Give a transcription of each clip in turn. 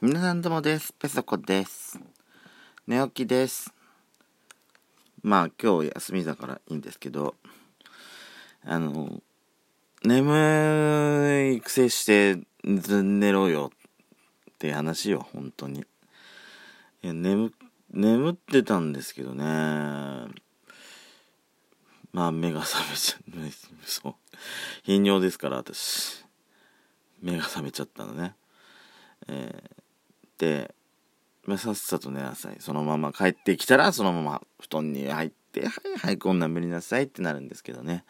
皆さんどうもです。ペソコです。寝起きです。まあ今日休みだからいいんですけど、あの、眠い癖してず寝ろよって話よ、本当に。いや、眠、眠ってたんですけどね。まあ目が覚めちゃ、そう。頻尿ですから私。目が覚めちゃったのね。えー、まあ、さっさと寝なさい。そのまま帰ってきたら、そのまま布団に入って、はいはい、こんな無理なさいってなるんですけどね。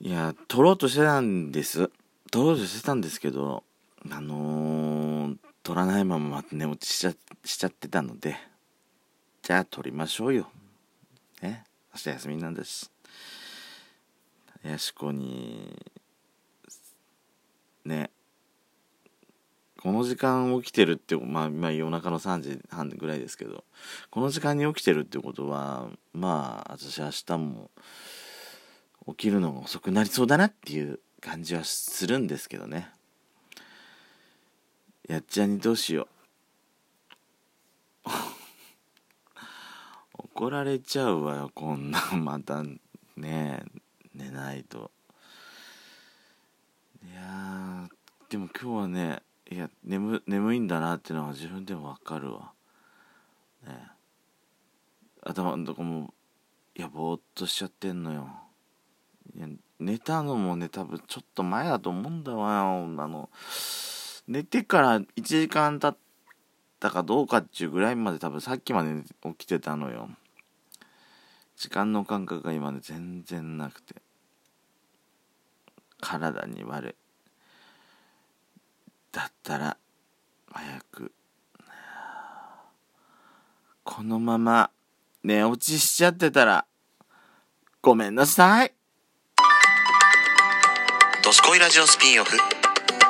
いや、撮ろうとしてたんです。撮ろうとしてたんですけど、あのー、撮らないまま寝落ちしちゃしちゃってたので、じゃあ撮りましょうよ。ね。明日休みなんだし。やしこにねこの時間起きてるってまあ、まあ、夜中の3時半ぐらいですけどこの時間に起きてるってことはまあ私明日も起きるのが遅くなりそうだなっていう感じはするんですけどね。やっちゃんにどうしよう。怒られちゃうわよこんなまたね寝ないと。いやでも今日はねいや眠眠いんだなっていうのは自分でも分かるわ。ね。頭のとこもいやぼーっとしちゃってんのよ。いや寝たのもね多分ちょっと前だと思うんだわよあの。寝てから1時間経ったかどうかっていうぐらいまで多分さっきまで起きてたのよ。時間の感覚が今ね全然なくて。体に悪い。だったら早く。このまま寝落ちしちゃってたらごめんなさい「どすこいラジオスピンオフ」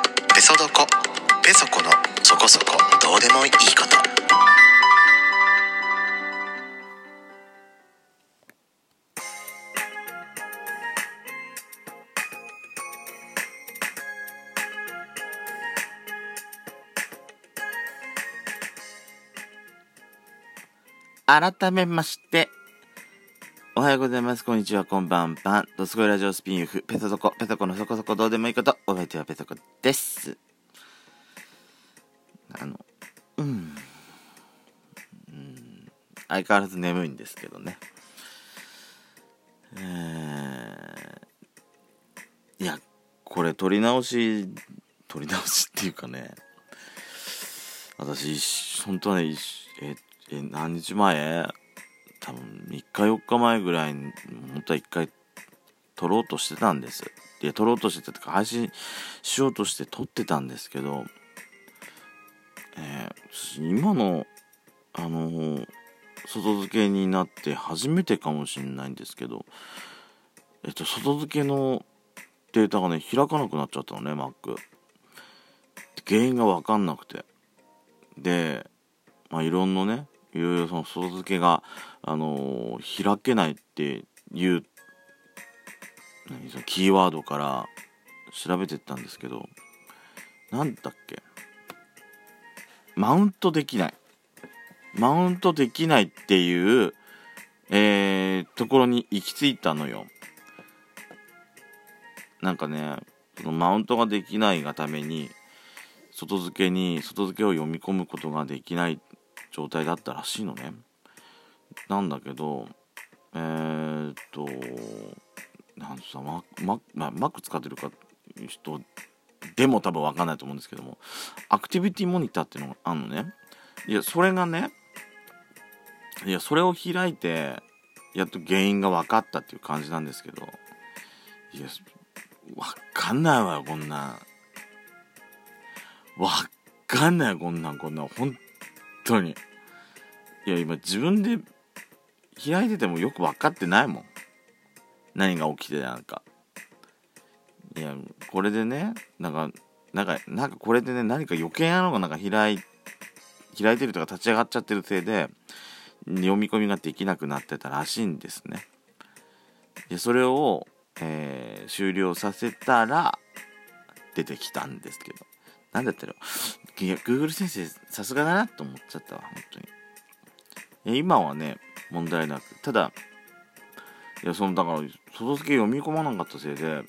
「ペソドコ」「ペソコのそこそこ。どうでもいいこと」改めまして、おはようございます。こんにちは。こんばんばん。ドスコイラジオスピンオフ、ペソソコ、ペソコのそこそこどうでもいいこと、お相手はペソコです。あの、うん。うん、相変わらず眠いんですけどね。えー、いや、これ撮り直し、撮り直しっていうかね、私、本当はね、えっえ何日前？多分3日4日前ぐらいに本当は1回撮ろうとしてたんです。いや撮ろうとしてたとか配信しようとして撮ってたんですけど、えー、今のあのー、外付けになって初めてかもしれないんですけどえっと外付けのデータがね開かなくなっちゃったのね Mac 原因が分かんなくて。でまあいろんなねいろいろその外付けが、あのー、開けないっていう何そのキーワードから調べてったんですけど何だっけ？マウントできない。マウントできないっていう、えー、ところに行き着いたのよ。なんかねそのマウントができないがために外付けに外付けを読み込むことができないっ状態だったらしいのね。なんだけどえー、っとなんさママママック使ってるか人でも多分分かんないと思うんですけどもアクティビティモニターっていうのがあるのね。いやそれがねいやそれを開いてやっと原因が分かったっていう感じなんですけどいや分かんないわよこんなん。分かんないこんなんこんな本当に。いや今自分で開いててもよく分かってないもん。何が起きてなんか。いやこれでねなんかなんかなんかこれでね何か余計なのがなんか開い開いてるとか立ち上がっちゃってるせいで読み込みができなくなってたらしいんですね。でそれを、えー、終了させたら出てきたんですけど。何だったらいや Google 先生さすがだなと思っちゃったわ本当に。いや今はね問題なく。ただいやそのだから外付け読み込まなかったせいで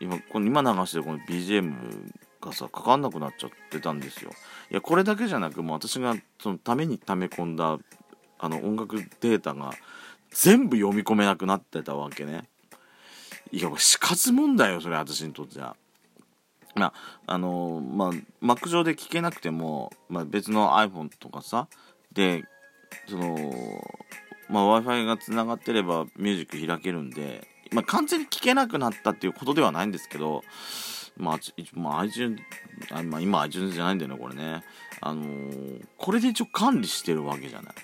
今この今流してるこの BGM がさかかんなくなっちゃってたんですよ。いやこれだけじゃなくもう私がそのために溜め込んだあの音楽データが全部読み込めなくなってたわけね。いや死活問題よそれ私にとっては。まああのまあ Mac 上で聞けなくても、まあ、別の iPhone とかさでそのまあ w i f i がつながってればミュージック開けるんで、まあ、完全に聞けなくなったっていうことではないんですけどまあ、まあ、iTunes、まあ、今 iTunes じゃないんだよねこれね。あのー、これで一応管理してるわけじゃない。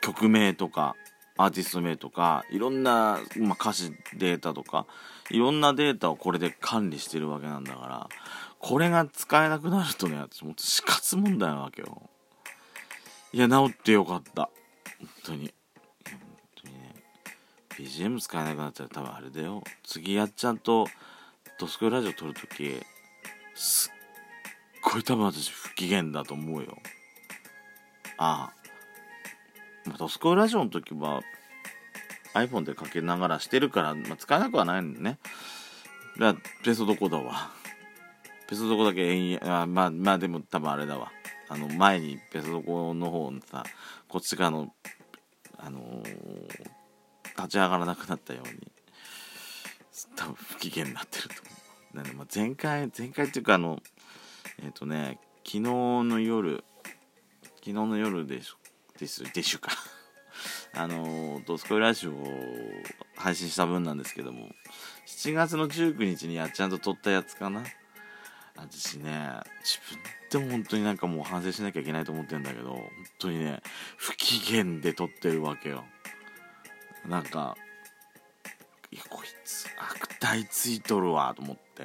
曲名とかアーティスト名とかいろんな、まあ、歌詞データとか。いろんなデータをこれで管理してるわけなんだからこれが使えなくなるとね私も死活問題なわけよ。いや治ってよかった。本当に。本当にね。BGM 使えなくなったら多分あれだよ。次やっちゃんとドスコイラジオ撮るときすっごい多分私不機嫌だと思うよ。ああ。ドスコイラジオの時は iPhone でかけながらしてるから、まあ、使えなくはないんだね。だからペソどこだわ。ペソどこだけ延々あまあまあでも多分あれだわ。あの前にペソどこの方のさこっち側のあのー、立ち上がらなくなったように多分不機嫌になってると思う。なんでまあ前回前回っていうかあのえっ、ー、とね昨日の夜昨日の夜でしょですでしゅか。あのドスコイラジオを配信した分なんですけども7月の19日にやっちゃんと撮ったやつかな。私ね。自分でも本当になんかもう反省しなきゃいけないと思ってんだけど本当にね不機嫌で撮ってるわけよ。なんかいやこいつ悪態ついとるわと思って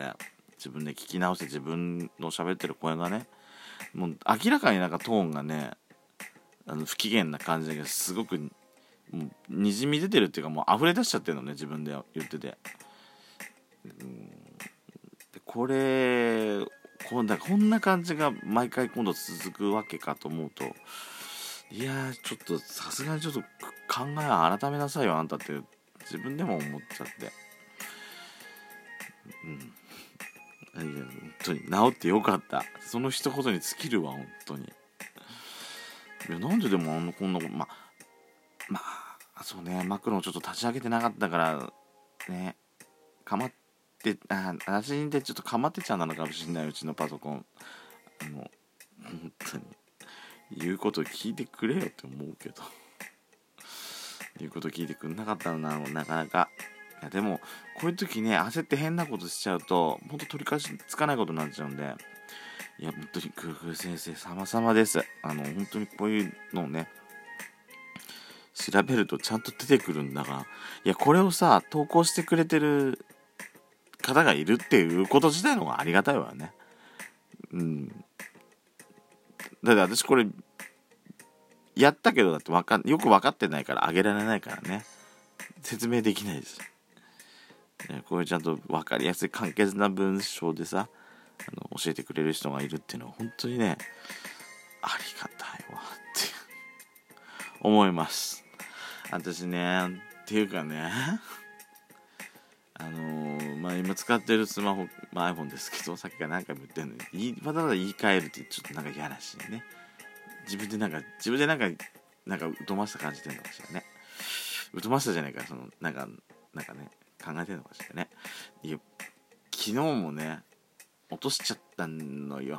自分で聞き直して自分の喋ってる声がねもう明らかになんかトーンがねあの不機嫌な感じがすごくもうにじみ出てるっていうかもう溢れ出しちゃってるのね自分で言ってて。うん。これこんなこんな感じが毎回今度続くわけかと思うといやちょっとさすがにちょっと考え改めなさいよあんたって自分でも思っちゃって。うん。いや本当に治ってよかった。その一言に尽きるわ本当に。いやなんででもあのこんなことまあまあそうね。マクロンちょっと立ち上げてなかったからね。かまってあ私でちょっとかまってちゃんなのかもしれないうちのパソコン。あの本当に。言うこと聞いてくれよって思うけど。言うこと聞いてくんなかったのななかなか。いやでもこういう時ね焦って変なことしちゃうとほんと取り返しつかないことになっちゃうんで。いや本当にグーグー先生様々です。あの本当にこういうのをね調べるとちゃんと出てくるんだがいやこれをさ投稿してくれてる方がいるっていうこと自体の方がありがたいわね。うん。だって私これやったけどだってわかよく分かってないからあげられないからね。説明できないです、こういうちゃんと分かりやすい簡潔な文章でさあの教えてくれる人がいるっていうのは本当にねありがたいわって思います。私ねっていうかねあのー、まあ今使ってるスマホ、まあ、iPhone ですけどさっきから何回も言ってるのにわざわざ言い換えるってちょっとなんか嫌らしいね。自分でなんか自分でなんかなんか疎ました感じてるのかしらね。疎ましたじゃないかそのなんかなんかね考えてるのかしらね。いや昨日もね落としちゃったのよ。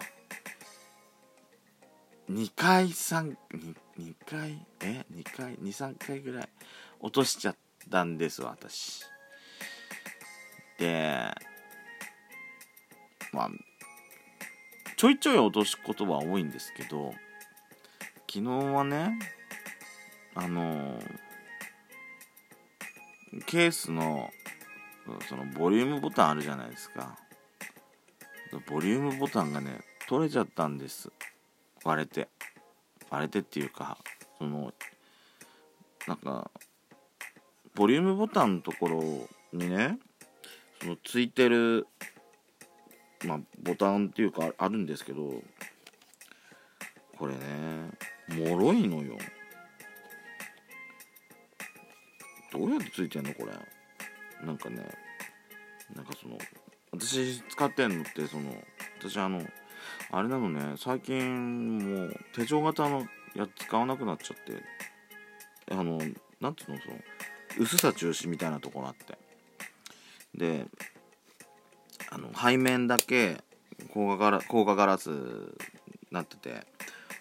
2回3 2, 2回？え？2回？23回ぐらい落としちゃったんです私。でまあちょいちょい落とすことは多いんですけど昨日はねあのケースのそのボリュームボタンあるじゃないですか。ボリュームボタンがね取れちゃったんです。割れて割れてっていうかそのなんかボリュームボタンのところにねそのついてるまあ、ボタンっていうかあるんですけどこれね脆いのよ。どうやってついてんの？これ。なんかねなんかその私使ってんのってその私あのあれなのね最近もう手錠型のやつ使わなくなっちゃってあのなんていうのその薄さ中心みたいなところあって。であの背面だけ高画ガラ高画ガラスなってて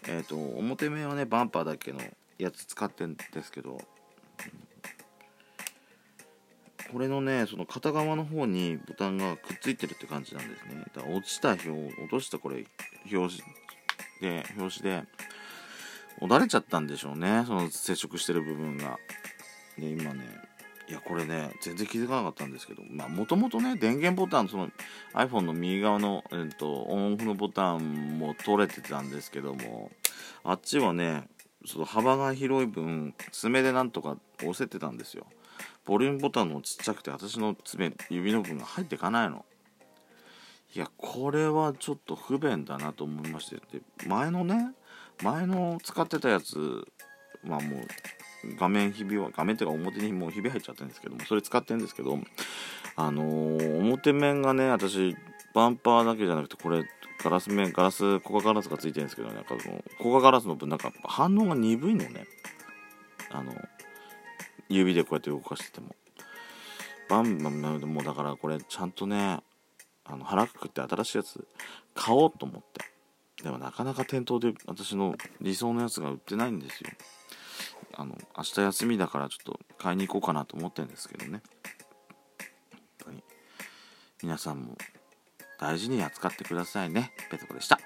えっ、ー、と表面はねバンパーだけのやつ使ってんですけどこれのねその片側の方にボタンがくっついてるって感じなんですね。だから落ちた表落としたこれ表紙で表紙でおだれちゃったんでしょうね。その接触してる部分が。で今ねいやこれね全然気づかなかったんですけどまあもともとね電源ボタンその iPhone の右側の、えーと、オンオフのボタンも取れてたんですけどもあっちはねその幅が広い分爪でなんとか押せてたんですよ。ボリュームボタンのちっちゃくて私の爪指の部分が入っていかないの。いやこれはちょっと不便だなと思いまして。で前のね前の使ってたやつまあもう画面ひびは画面っていうか表にもうひび入っちゃってるんですけどもそれ使ってるんですけどあのー、表面がね私バンパーだけじゃなくてこれガラス面ガラスコカガラスがついてるんですけどなんかそのコカガラスの分なんか反応が鈍いのね。あの指でこうやって動かしてても。バンバンもうだからこれちゃんとねあの腹くくって新しいやつ買おうと思って。でもなかなか店頭で私の理想のやつが売ってないんですよ。あの明日休みだからちょっと買いに行こうかなと思ってるんですけどね。本当に。皆さんも大事に扱ってくださいね。ペトコでした。